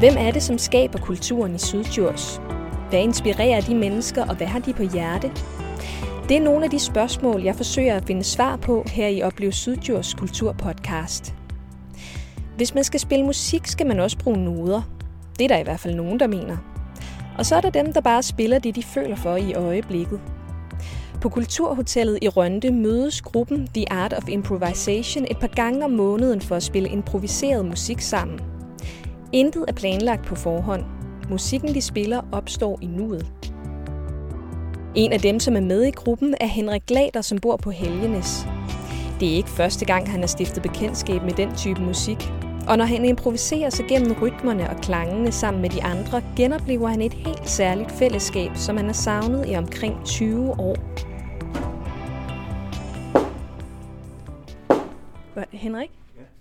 Hvem er det, som skaber kulturen i Sydjurs? Hvad inspirerer de mennesker, og hvad har de på hjerte? Det er nogle af de spørgsmål, jeg forsøger at finde svar på her i Oplev Sydjurs Kulturpodcast. Hvis man skal spille musik, skal man også bruge noder. Det er der i hvert fald nogen, der mener. Og så er der dem, der bare spiller det, de føler for i øjeblikket. På Kulturhotellet i Rønde mødes gruppen The Art of Improvisation et par gange om måneden for at spille improviseret musik sammen. Intet er planlagt på forhånd. Musikken, de spiller, opstår i nuet. En af dem, som er med i gruppen, er Henrik Glader, som bor på Helgenes. Det er ikke første gang, han har stiftet bekendtskab med den type musik. Og når han improviserer sig gennem rytmerne og klangene sammen med de andre, genoplever han et helt særligt fællesskab, som han har savnet i omkring 20 år. Henrik,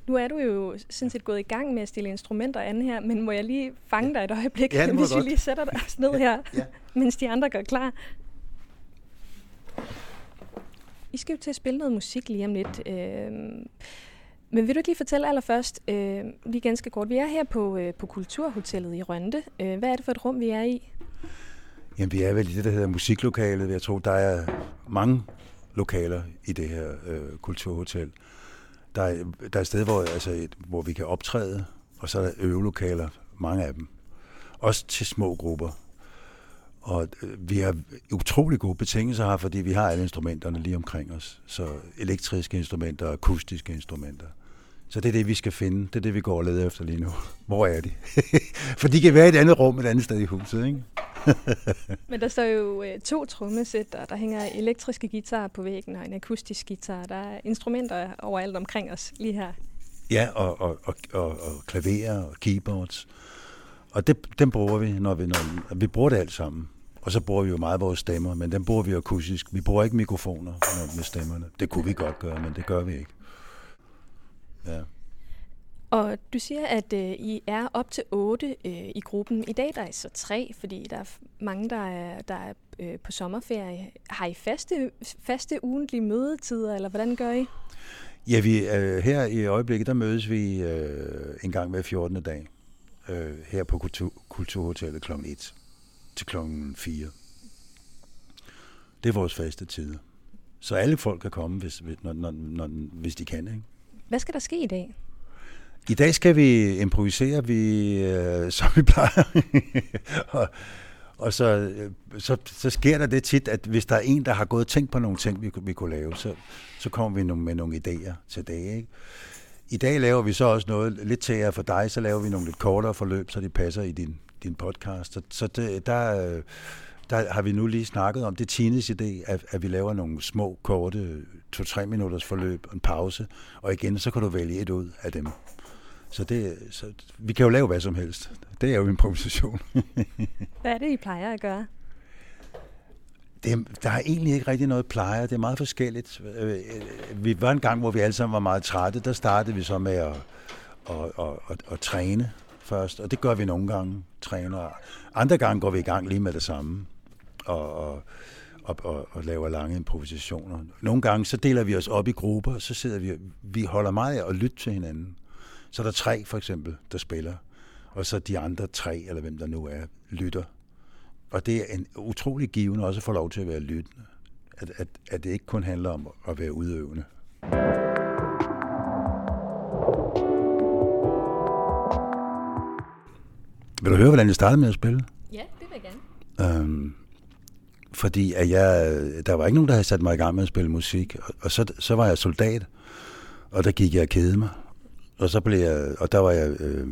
nu er du jo sådan set gået i gang med at stille instrumenter an her, men må jeg lige fange dig et øjeblik, ja, hvis vi lige sætter dig ned her, ja. mens de andre gør klar. I skal jo til at spille noget musik lige om lidt. Øh, men vil du ikke lige fortælle allerførst, øh, lige ganske kort, vi er her på, øh, på Kulturhotellet i Rønde. Øh, hvad er det for et rum, vi er i? Jamen, vi er vel i det, der hedder musiklokalet. Jeg tror, der er mange lokaler i det her øh, kulturhotel. Der er, der er et sted, hvor, altså et, hvor vi kan optræde, og så er der øvelokaler, mange af dem. Også til små grupper. Og øh, vi har utrolig gode betingelser her, fordi vi har alle instrumenterne lige omkring os. Så elektriske instrumenter og akustiske instrumenter. Så det er det, vi skal finde. Det er det, vi går og leder efter lige nu. Hvor er de? For de kan være i et andet rum et andet sted i huset, ikke? Men der står jo øh, to trommesæt, og der hænger elektriske guitarer på væggen og en akustisk guitar. Der er instrumenter overalt omkring os lige her. Ja, og, og, og, og, og klaverer og keyboards. Og det, dem bruger vi, når vi, når, vi bruger det alt sammen. Og så bruger vi jo meget vores stemmer, men den bruger vi akustisk. Vi bruger ikke mikrofoner med stemmerne. Det kunne vi godt gøre, men det gør vi ikke. Ja. Og du siger, at øh, I er op til otte øh, i gruppen. I dag der er så tre, fordi der er mange, der er, der er øh, på sommerferie. Har I faste, faste ugentlige mødetider, eller hvordan gør I? Ja, vi, øh, her i øjeblikket, der mødes vi øh, en gang hver 14. dag. Øh, her på Kultur, Kulturhotellet kl. 1 til kl. 4. Det er vores faste tider. Så alle folk kan komme, hvis, når, når, når, hvis de kan. Ikke? Hvad skal der ske i dag? I dag skal vi improvisere, vi, øh, som vi plejer. og, og så, øh, så, så sker der det tit, at hvis der er en, der har gået og tænkt på nogle ting, vi, vi kunne lave, så, så kommer vi med nogle idéer til det. Ikke? I dag laver vi så også noget lidt til jer for dig, så laver vi nogle lidt kortere forløb, så de passer i din, din podcast. Så, så det, der, der har vi nu lige snakket om, det Tines idé, at, at vi laver nogle små, korte, to-tre minutters forløb, en pause, og igen, så kan du vælge et ud af dem. Så, det, så vi kan jo lave hvad som helst. Det er jo improvisation. hvad er det, I plejer at gøre? Det, der er egentlig ikke rigtig noget plejer. Det er meget forskelligt. Øh, vi var en gang, hvor vi alle sammen var meget trætte. Der startede vi så med at, at, at, at, at træne først, og det gør vi nogle gange, træner. Andre gange går vi i gang lige med det samme, og, og, og, og, og laver lange improvisationer. Nogle gange så deler vi os op i grupper, og så sidder vi, vi holder meget af at lytte til hinanden. Så er der tre for eksempel, der spiller, og så de andre tre, eller hvem der nu er, lytter. Og det er en utrolig givende også at få lov til at være lyttende. At, at, at det ikke kun handler om at være udøvende. Vil du høre, hvordan jeg startede med at spille? Ja, det vil jeg gerne. Øhm, fordi at jeg, der var ikke nogen, der havde sat mig i gang med at spille musik. Og, og så, så var jeg soldat, og der gik jeg og kede mig. Og så blev jeg, og der var jeg øh,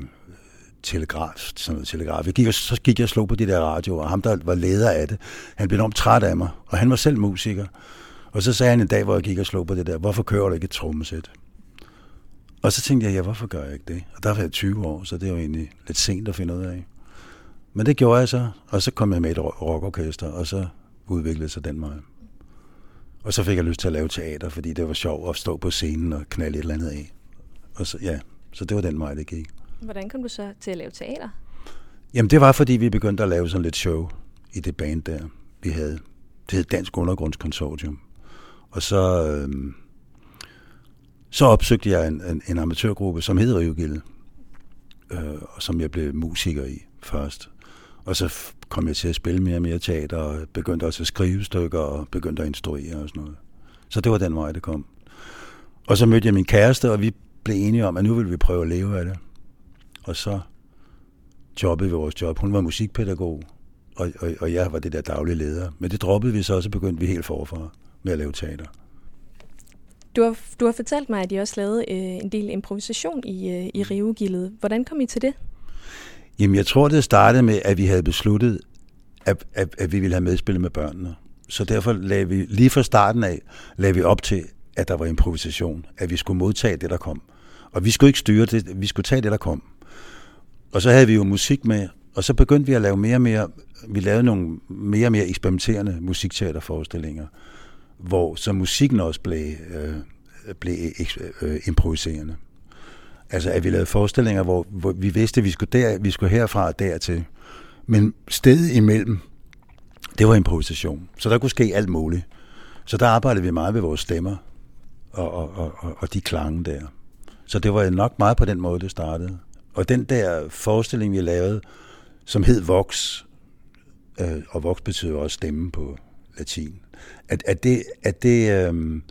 telegraf, sådan noget telegraf. Jeg gik, så gik jeg og slog på de der radioer, og ham, der var leder af det, han blev enormt træt af mig, og han var selv musiker. Og så sagde han en dag, hvor jeg gik og slog på det der, hvorfor kører du ikke et trommesæt? Og så tænkte jeg, ja, hvorfor gør jeg ikke det? Og der var jeg 20 år, så det var egentlig lidt sent at finde ud af. Men det gjorde jeg så, og så kom jeg med et rockorkester, og så udviklede sig den vej. Og så fik jeg lyst til at lave teater, fordi det var sjovt at stå på scenen og knalde et eller andet af. Og så, ja, så det var den vej, det gik. Hvordan kom du så til at lave teater? Jamen, det var, fordi vi begyndte at lave sådan lidt show i det band der, vi havde. Det hed Dansk Undergrundskonsortium. Og så, øh, så opsøgte jeg en, en, en amatørgruppe, som hedder Rivegilde. øh, som jeg blev musiker i først. Og så kom jeg til at spille mere og mere teater, og begyndte også at skrive stykker, og begyndte at instruere og sådan noget. Så det var den vej, det kom. Og så mødte jeg min kæreste, og vi blev enige om, at nu ville vi prøve at leve af det. Og så jobbede vi vores job. Hun var musikpædagog, og, og, og jeg var det der daglige leder. Men det droppede vi så, og så begyndte vi helt forfra med at lave teater. Du har, du har fortalt mig, at I også lavede øh, en del improvisation i, øh, i Rivegildet. Hvordan kom I til det? Jamen, jeg tror, det startede med, at vi havde besluttet, at, at, at vi ville have medspillet med børnene. Så derfor lagde vi, lige fra starten af, lagde vi op til, at der var improvisation. At vi skulle modtage det, der kom. Og vi skulle ikke styre det, vi skulle tage det, der kom. Og så havde vi jo musik med, og så begyndte vi at lave mere og mere, vi lavede nogle mere og mere eksperimenterende musikteaterforestillinger, hvor så musikken også blev, øh, blev øh, improviserende. Altså at vi lavede forestillinger, hvor, hvor vi vidste, at vi skulle, der, vi skulle herfra og dertil. Men stedet imellem, det var improvisation. Så der kunne ske alt muligt. Så der arbejdede vi meget ved vores stemmer og, og, og, og de klange der. Så det var nok meget på den måde, det startede. Og den der forestilling, vi lavede, som hed Vox, øh, og Vox betyder også stemme på latin, at, at, det, at, det, øh,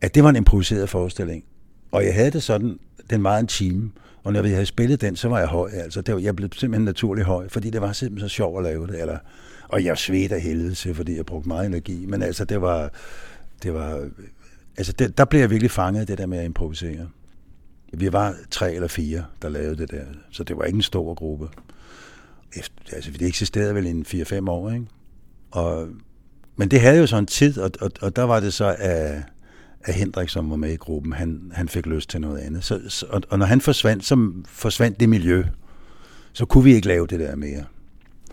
at det var en improviseret forestilling. Og jeg havde det sådan, den var en time, og når vi havde spillet den, så var jeg høj. Altså, det var, jeg blev simpelthen naturlig høj, fordi det var simpelthen så sjovt at lave det. Eller, og jeg svedte af helvede til, fordi jeg brugte meget energi. Men altså, det var... Det var altså, det, der blev jeg virkelig fanget, det der med at improvisere. Vi var tre eller fire, der lavede det der, så det var ikke en stor gruppe. Efter, altså, det eksisterede vel i 4-5 år, ikke? Og, men det havde jo sådan en tid, og, og, og der var det så, at, at Hendrik, som var med i gruppen, han, han fik lyst til noget andet. Så, så, og, og når han forsvandt, så forsvandt det miljø. Så kunne vi ikke lave det der mere.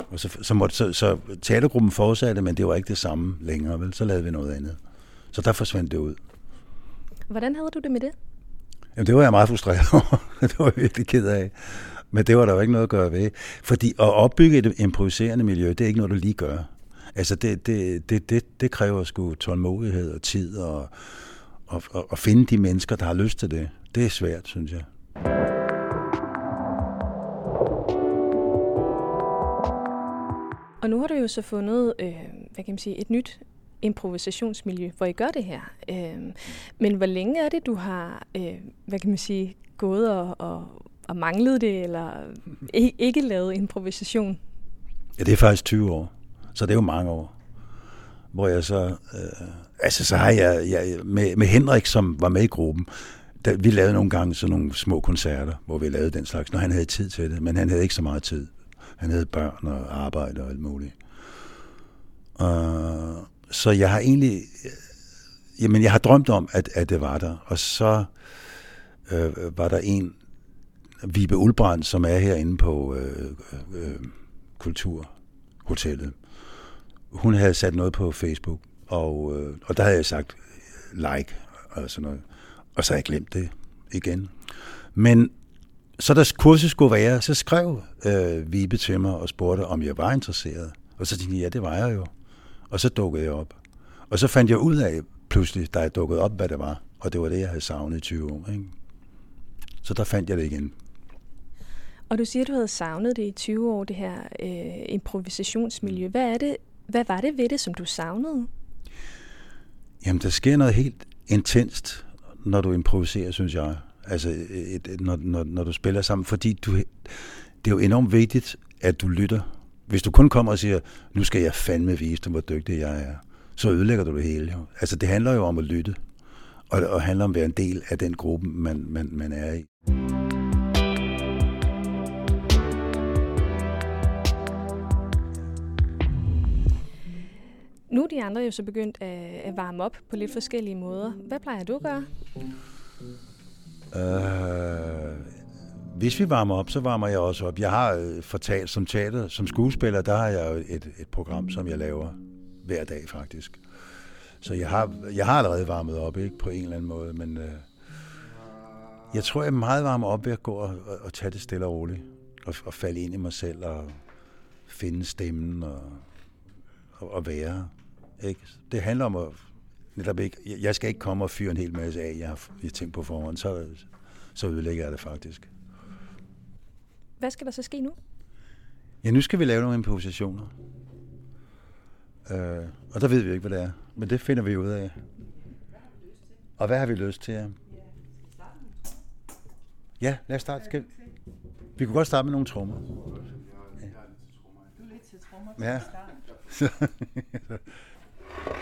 Og så, så, måtte, så, så teatergruppen fortsatte, men det var ikke det samme længere, vel? Så lavede vi noget andet. Så der forsvandt det ud. Hvordan havde du det med det? Jamen, det var jeg meget frustreret over. det var jeg virkelig ked af. Men det var der jo ikke noget at gøre ved. Fordi at opbygge et improviserende miljø, det er ikke noget, du lige gør. Altså, det, det, det, det, det kræver sgu tålmodighed og tid og, og, og, og finde de mennesker, der har lyst til det. Det er svært, synes jeg. Og nu har du jo så fundet, øh, hvad kan man sige, et nyt improvisationsmiljø, hvor I gør det her. Øh, men hvor længe er det, du har, øh, hvad kan man sige, gået og, og, og manglet det, eller ikke, ikke lavet improvisation? Ja, det er faktisk 20 år, så det er jo mange år. Hvor jeg så, øh, altså så har jeg, jeg med, med Henrik, som var med i gruppen, der, vi lavede nogle gange sådan nogle små koncerter, hvor vi lavede den slags, når han havde tid til det, men han havde ikke så meget tid. Han havde børn og arbejde og alt muligt. Uh, så jeg har egentlig, jamen jeg har drømt om, at, at det var der. Og så øh, var der en, Vibe Ulbrand, som er herinde på øh, øh, Kulturhotellet. Hun havde sat noget på Facebook, og, øh, og der havde jeg sagt like og sådan noget. Og så havde jeg glemt det igen. Men så da kurset skulle være, så skrev øh, Vibe til mig og spurgte, om jeg var interesseret. Og så tænkte jeg, ja, det var jeg jo. Og så dukkede jeg op. Og så fandt jeg ud af pludselig, da jeg dukkede op, hvad det var. Og det var det, jeg havde savnet i 20 år. Ikke? Så der fandt jeg det igen. Og du siger, du havde savnet det i 20 år, det her øh, improvisationsmiljø. Hvad, er det, hvad var det ved det, som du savnede? Jamen, der sker noget helt intenst, når du improviserer, synes jeg. Altså, et, et, når, når, når du spiller sammen. Fordi du, det er jo enormt vigtigt, at du lytter hvis du kun kommer og siger, nu skal jeg fandme vise dem, hvor dygtig jeg er, så ødelægger du det hele. Jo. Altså, det handler jo om at lytte, og, og handler om at være en del af den gruppe, man, man, man er i. Nu er de andre jo så begyndt at, at varme op på lidt forskellige måder. Hvad plejer du at gøre? Øh, hvis vi varmer op, så varmer jeg også op. Jeg har øh, fortalt som teater, som skuespiller, der har jeg et, et program, som jeg laver hver dag faktisk. Så jeg har, jeg har allerede varmet op, ikke på en eller anden måde, men øh, jeg tror, jeg er meget varm op ved at gå og, og, og tage det stille og roligt, og, og falde ind i mig selv, og finde stemmen, og, og, og være. Ikke? Det handler om at netop ikke, jeg skal ikke komme og fyre en hel masse af, jeg har, jeg har tænkt på forhånd, så, så ødelægger jeg det faktisk. Hvad skal der så ske nu? Ja, nu skal vi lave nogle improvisationer. Øh, og der ved vi ikke, hvad det er. Men det finder vi ud af. Og hvad har vi lyst til? Ja, ja lad os starte. Skal... Vi kunne godt starte med nogle trommer. Du er lidt til trommer Ja.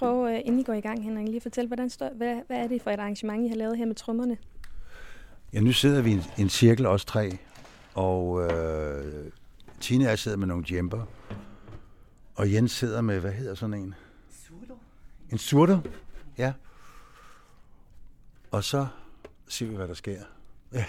prøve, øh, inden I går i gang, Henrik, lige at fortælle, hvordan står, hvad, hvad er det for et arrangement, I har lavet her med trommerne? Ja, nu sidder vi i en, en cirkel, os tre. Og øh, Tine og jeg sidder med nogle djemper. Og Jens sidder med, hvad hedder sådan en? Surdo. En surter. Ja. Og så ser vi, hvad der sker.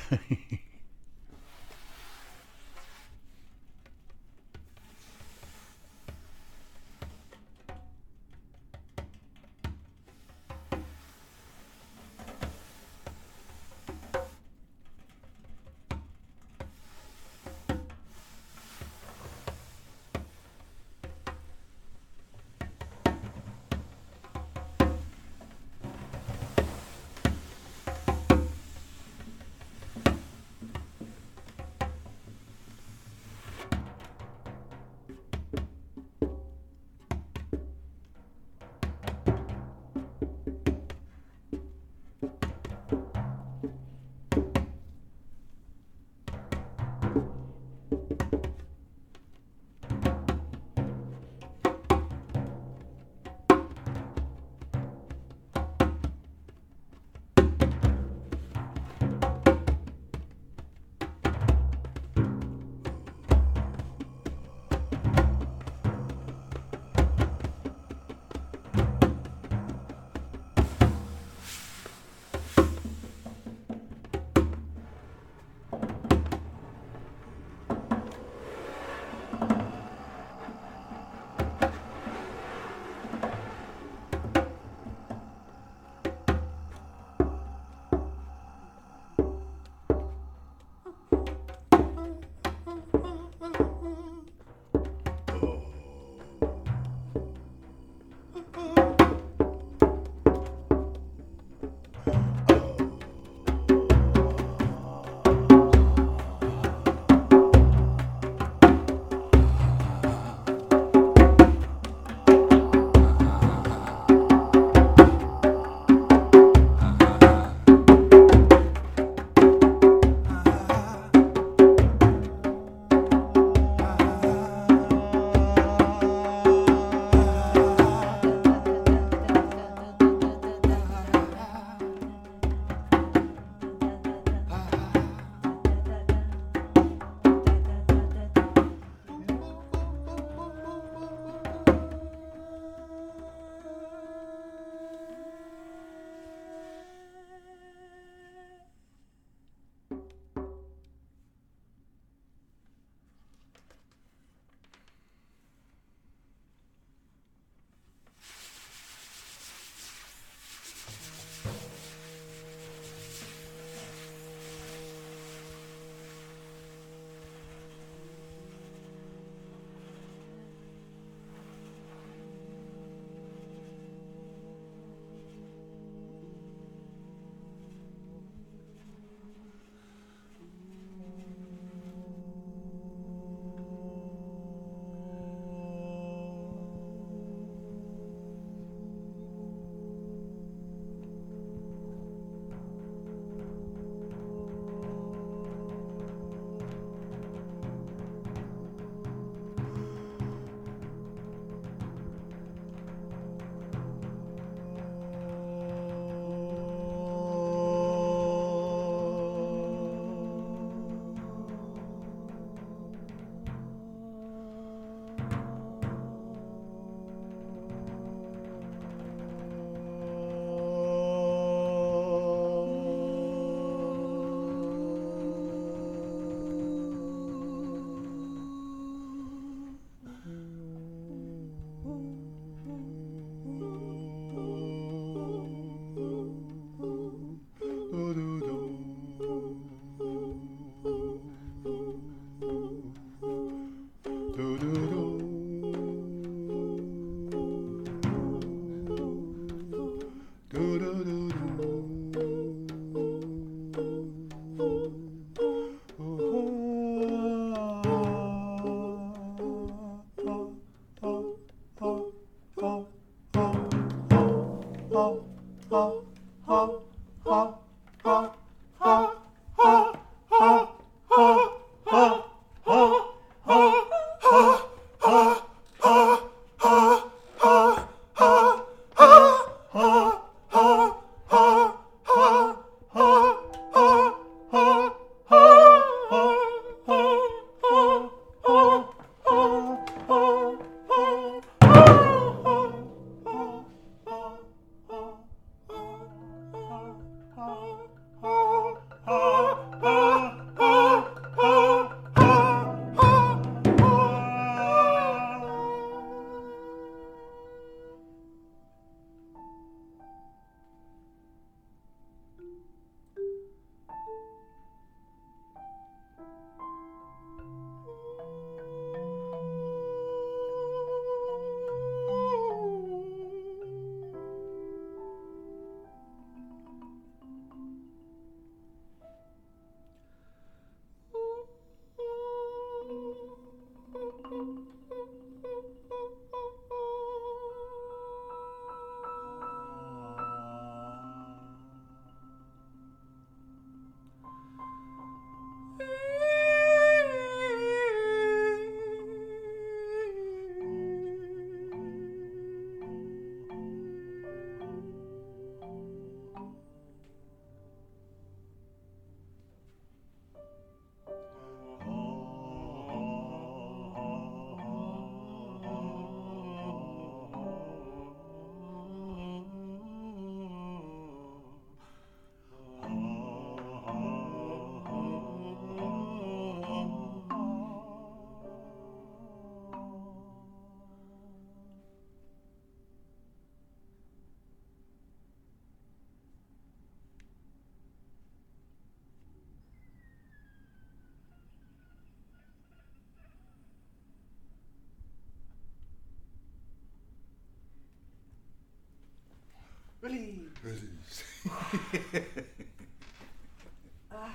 ah,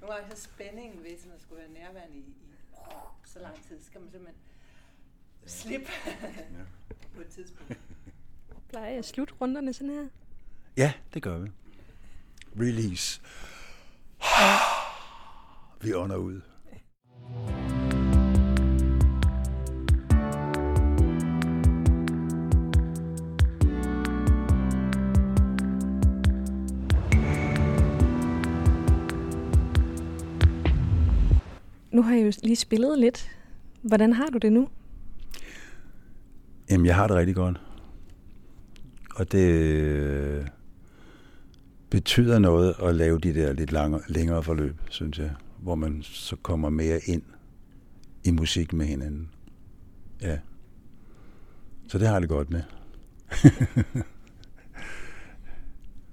nogle gange så spændingen ved at skulle være nærværende i, i så lang tid, så skal man simpelthen slippe på et tidspunkt. Plejer jeg at slutte runderne sådan her? Ja, det gør vi. Release. Vi ånder ud. Nu har jeg jo lige spillet lidt. Hvordan har du det nu? Jamen, jeg har det rigtig godt. Og det øh, betyder noget at lave de der lidt lange, længere forløb, synes jeg. Hvor man så kommer mere ind i musik med hinanden. Ja. Så det har jeg det godt med.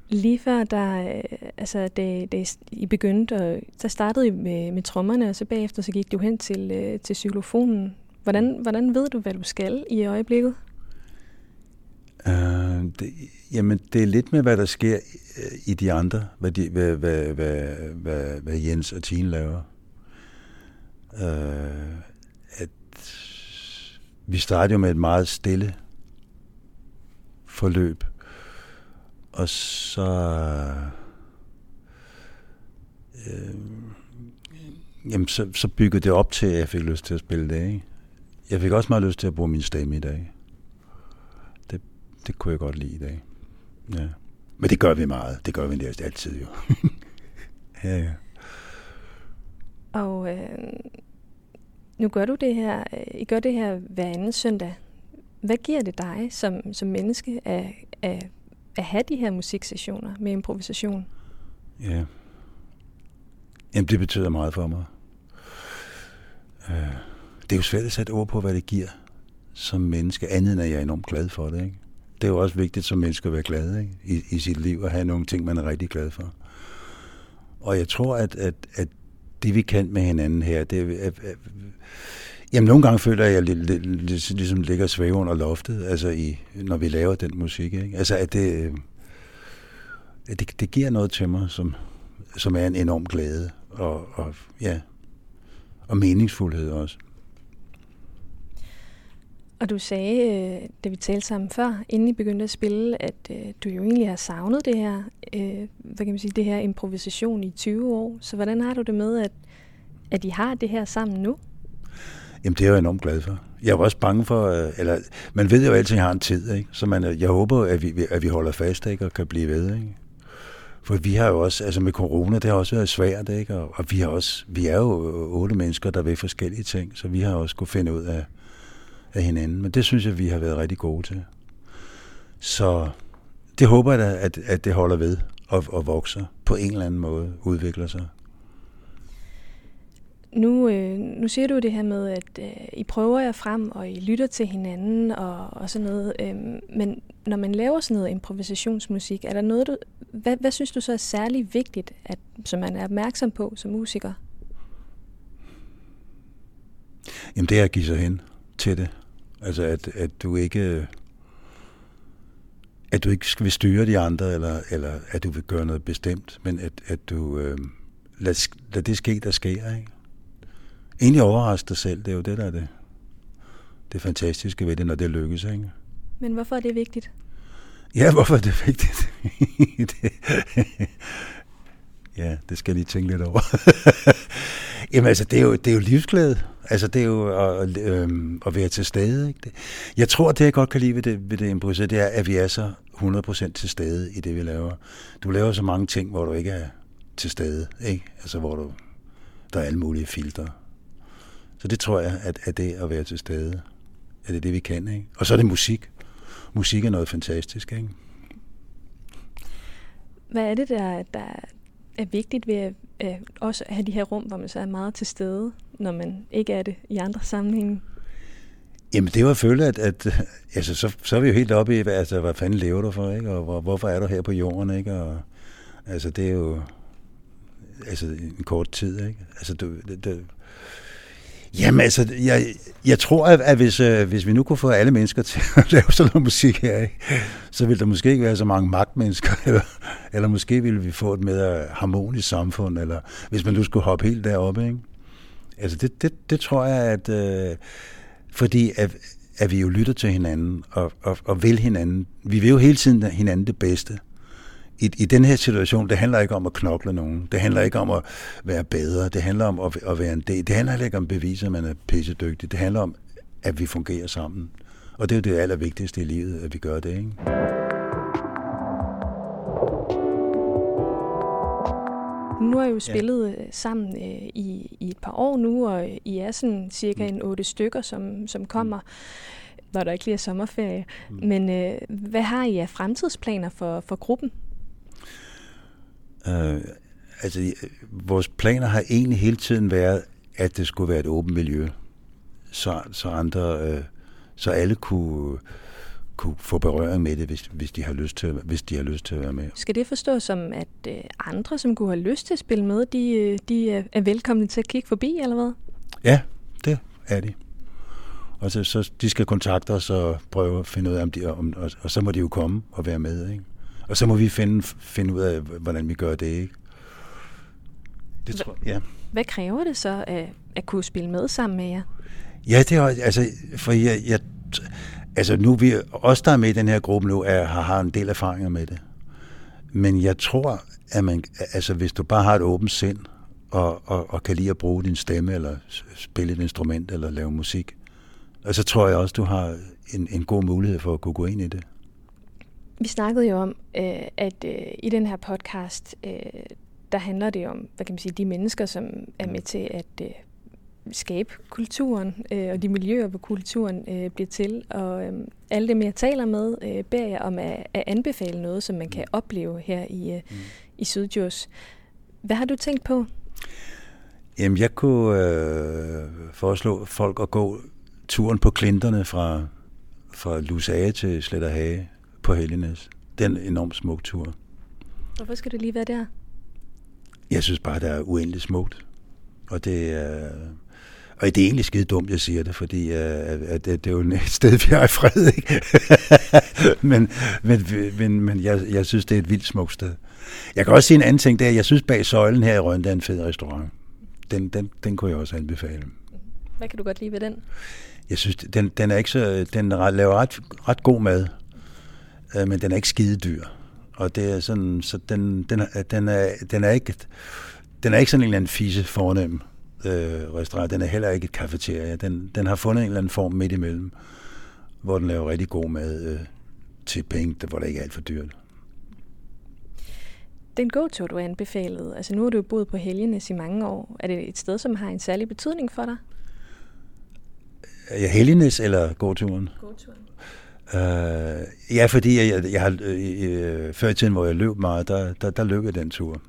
Lige før, der, øh, altså, da, da I begyndte, og, så startede I med, med trommerne, og så bagefter så gik du hen til, øh, til xylofonen. Hvordan, hvordan ved du, hvad du skal i øjeblikket? Uh, det, jamen, det er lidt med, hvad der sker øh, i de andre, hvad, de, hvad, hvad, hvad, hvad, hvad Jens og Tine laver. Uh, at vi startede jo med et meget stille forløb, og så... Øh, jamen, så, så byggede det op til, at jeg fik lyst til at spille det, ikke? Jeg fik også meget lyst til at bruge min stemme i dag. Det, det kunne jeg godt lide i dag. Ja. Men det gør vi meget. Det gør vi næsten altid jo. ja, ja. Og øh, nu gør du det her, øh, I gør det her hver anden søndag. Hvad giver det dig som, som menneske at, at, at have de her musiksessioner med improvisation? Ja. Jamen, det betyder meget for mig. Uh, det er jo svært at sætte ord på, hvad det giver som menneske, andet end at jeg er enormt glad for det. Ikke? Det er jo også vigtigt som menneske at være glad ikke? I, i sit liv, og have nogle ting, man er rigtig glad for. Og jeg tror, at, at, at det vi kan med hinanden her, det er, at, at, Jamen, nogle gange føler jeg, at jeg lidt, li, ligesom ligger og under loftet, altså i, når vi laver den musik. Ikke? Altså, at det, øh, at det, det giver noget til mig, som, som er en enorm glæde og, og, ja, og meningsfuldhed også. Og du sagde, øh, da vi talte sammen før, inden I begyndte at spille, at øh, du jo egentlig har savnet det her, hvad kan man sige, det her improvisation i 20 år. Så hvordan har du det med, at, at I har det her sammen nu? Jamen, det er jeg enormt glad for. Jeg er også bange for, øh, eller man ved jo altid, at jeg har en tid, ikke? Så man, øh, jeg håber, at vi, at vi holder fast, ikke? Og kan blive ved, ikke? For vi har jo også, altså med corona, det har også været svært, ikke? Og, og vi, har også, vi er jo øh, otte mennesker, der vil forskellige ting, så vi har også kunne finde ud af, af hinanden. Men det synes jeg, vi har været rigtig gode til. Så det håber jeg da, at, at det holder ved og, og vokser på en eller anden måde, udvikler sig. Nu, øh, nu siger du det her med, at øh, I prøver jer frem, og I lytter til hinanden og, og sådan noget. Øh, men når man laver sådan noget improvisationsmusik, er der noget, du, hvad, hvad synes du så er særlig vigtigt, at, som man er opmærksom på som musiker? Jamen det er at give sig hen til det. Altså at, at du ikke at du ikke vil styre de andre, eller, eller at du vil gøre noget bestemt, men at, at du øh, lad, lad det ske, der sker. Ikke? Egentlig overraske dig selv, det er jo det, der er det, det fantastiske ved det, når det lykkes. Ikke? Men hvorfor er det vigtigt? Ja, hvorfor er det vigtigt? det, ja, det skal jeg lige tænke lidt over. Jamen altså, det er jo, det er jo livsglæde. Altså, det er jo at, øh, at være til stede. Ikke? Det, jeg tror, det jeg godt kan lide ved det, ved det improviser, det er, at vi er så 100% til stede i det, vi laver. Du laver så mange ting, hvor du ikke er til stede. Ikke? Altså, hvor du, der er alle mulige filtre. Så det tror jeg, at, at det at være til stede, at det er det, vi kan. Ikke? Og så er det musik. Musik er noget fantastisk. Ikke? Hvad er det, der, der er vigtigt ved at, at også have de her rum, hvor man så er meget til stede, når man ikke er det i andre sammenhænge? Jamen, det var føle, at, at altså, så, så er vi jo helt oppe i, hvad, altså, hvad fanden lever du for, ikke? og hvor, hvorfor er du her på jorden, ikke? Og, altså, det er jo altså, en kort tid, ikke? Altså, du, det, det, Jamen altså, jeg, jeg tror, at, at hvis, øh, hvis vi nu kunne få alle mennesker til at lave sådan noget musik her, ikke, så ville der måske ikke være så mange magtmennesker, eller, eller måske ville vi få et mere harmonisk samfund, eller hvis man nu skulle hoppe helt deroppe. Ikke? Altså det, det, det tror jeg, at øh, fordi at, at vi jo lytter til hinanden og, og, og vil hinanden. Vi vil jo hele tiden hinanden det bedste i, i den her situation, det handler ikke om at knokle nogen. Det handler ikke om at være bedre. Det handler om at, at være en del. Det handler ikke om at bevise, at man er pissedygtig. Det handler om, at vi fungerer sammen. Og det er jo det allervigtigste i livet, at vi gør det, ikke? Nu har I jo spillet ja. Øh, sammen øh, i, i et par år nu, og I er sådan cirka mm. en otte stykker, som, som kommer, mm. når der ikke lige er sommerferie. Mm. Men øh, hvad har I af fremtidsplaner for, for gruppen? Øh, altså, vores planer har egentlig hele tiden været, at det skulle være et åbent miljø, så, så andre, øh, så alle kunne, kunne få berøring med det, hvis, hvis, de har lyst til, hvis de har lyst til at være med. Skal det forstås som, at øh, andre, som kunne have lyst til at spille med, de, øh, de er velkomne til at kigge forbi, eller hvad? Ja, det er de. Og så, så de skal kontakte os og prøve at finde ud af, om de, om, og, og så må de jo komme og være med, ikke? Og så må vi finde, finde ud af, hvordan vi gør det, ikke? Det tror jeg, ja. Hvad kræver det så at, at kunne spille med sammen med jer? Ja, det er altså, for jeg, jeg, altså nu vi, os der er med i den her gruppe nu, er, har, har en del erfaringer med det. Men jeg tror, at man, altså hvis du bare har et åbent sind, og, og, og kan lide at bruge din stemme, eller spille et instrument, eller lave musik, og så tror jeg også, du har en, en god mulighed for at kunne gå ind i det. Vi snakkede jo om, øh, at øh, i den her podcast, øh, der handler det om, hvad kan man sige, de mennesker, som er med til at øh, skabe kulturen, øh, og de miljøer, hvor kulturen øh, bliver til. Og øh, alle dem, jeg taler med, øh, beder jeg om at, at anbefale noget, som man kan opleve her i, øh, mm. i Sydjurs. Hvad har du tænkt på? Jamen, jeg kunne øh, foreslå folk at gå turen på klinterne fra, fra Lusage til Sletterhage på Helgenæs. Den enormt smuk tur. Hvorfor skal det lige være der? Jeg synes bare, det er uendeligt smukt. Og det er... Og det er egentlig skide dumt, jeg siger det, fordi uh, at det, det er jo et sted, vi har i fred, ikke? men men, men, men jeg, jeg synes, det er et vildt smukt sted. Jeg kan også sige en anden ting, det er, jeg synes bag søjlen her i Rønne, er en fed restaurant. Den, den, den kunne jeg også anbefale. Hvad kan du godt lide ved den? Jeg synes, den, den er ikke så, den laver ret, ret god mad øh, men den er ikke skide dyr. Og det er sådan, så den, den, den, er, den er ikke, den er ikke sådan en eller anden fise fornem øh, restaurant. Den er heller ikke et kafeteria. Den, den har fundet en eller anden form midt imellem, hvor den laver rigtig god mad øh, til penge, hvor det ikke er alt for dyrt. Den go-to, du anbefalet, altså nu har du boet på Helgenes i mange år. Er det et sted, som har en særlig betydning for dig? Ja, Helgenes eller gåturen? Gåturen. Øh, ja, fordi jeg, jeg har, øh, før i tiden, hvor jeg løb meget, der, der, der løb jeg den tur.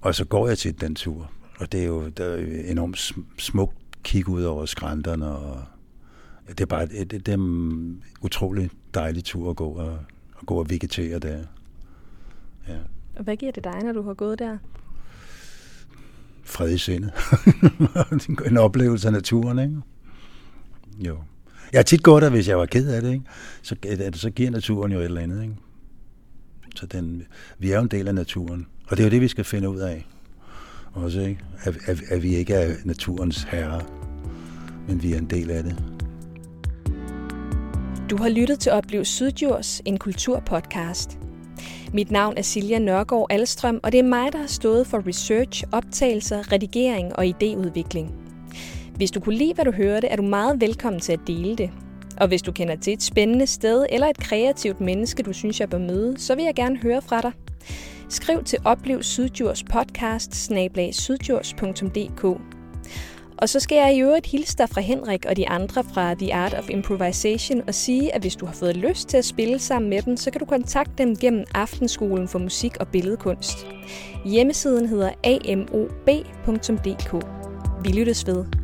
Og så går jeg til den tur. Og det er jo der er enormt smukt kig ud over skrænterne. Og det er bare det, det er en utrolig dejlig tur at gå og, at gå og vegetere der. Ja. Og hvad giver det dig, når du har gået der? Fred i sindet. en oplevelse af naturen, ikke? Jo. Jeg har tit gået der, hvis jeg var ked af det, ikke? Så, så giver naturen jo et eller andet. Ikke? Så den, vi er jo en del af naturen. Og det er jo det, vi skal finde ud af. Også, ikke? At, at, at vi ikke er naturens herre, men vi er en del af det. Du har lyttet til Oplev Sydjurs, en kulturpodcast. Mit navn er Silja Nørgaard Alstrøm, og det er mig, der har stået for research, optagelser, redigering og idéudvikling. Hvis du kunne lide, hvad du hørte, er du meget velkommen til at dele det. Og hvis du kender til et spændende sted eller et kreativt menneske, du synes, jeg bør møde, så vil jeg gerne høre fra dig. Skriv til Oplev Sydjurs podcast sydjurs.dk og så skal jeg i øvrigt hilse dig fra Henrik og de andre fra The Art of Improvisation og sige, at hvis du har fået lyst til at spille sammen med dem, så kan du kontakte dem gennem Aftenskolen for Musik og Billedkunst. Hjemmesiden hedder amob.dk. Vi lyttes ved.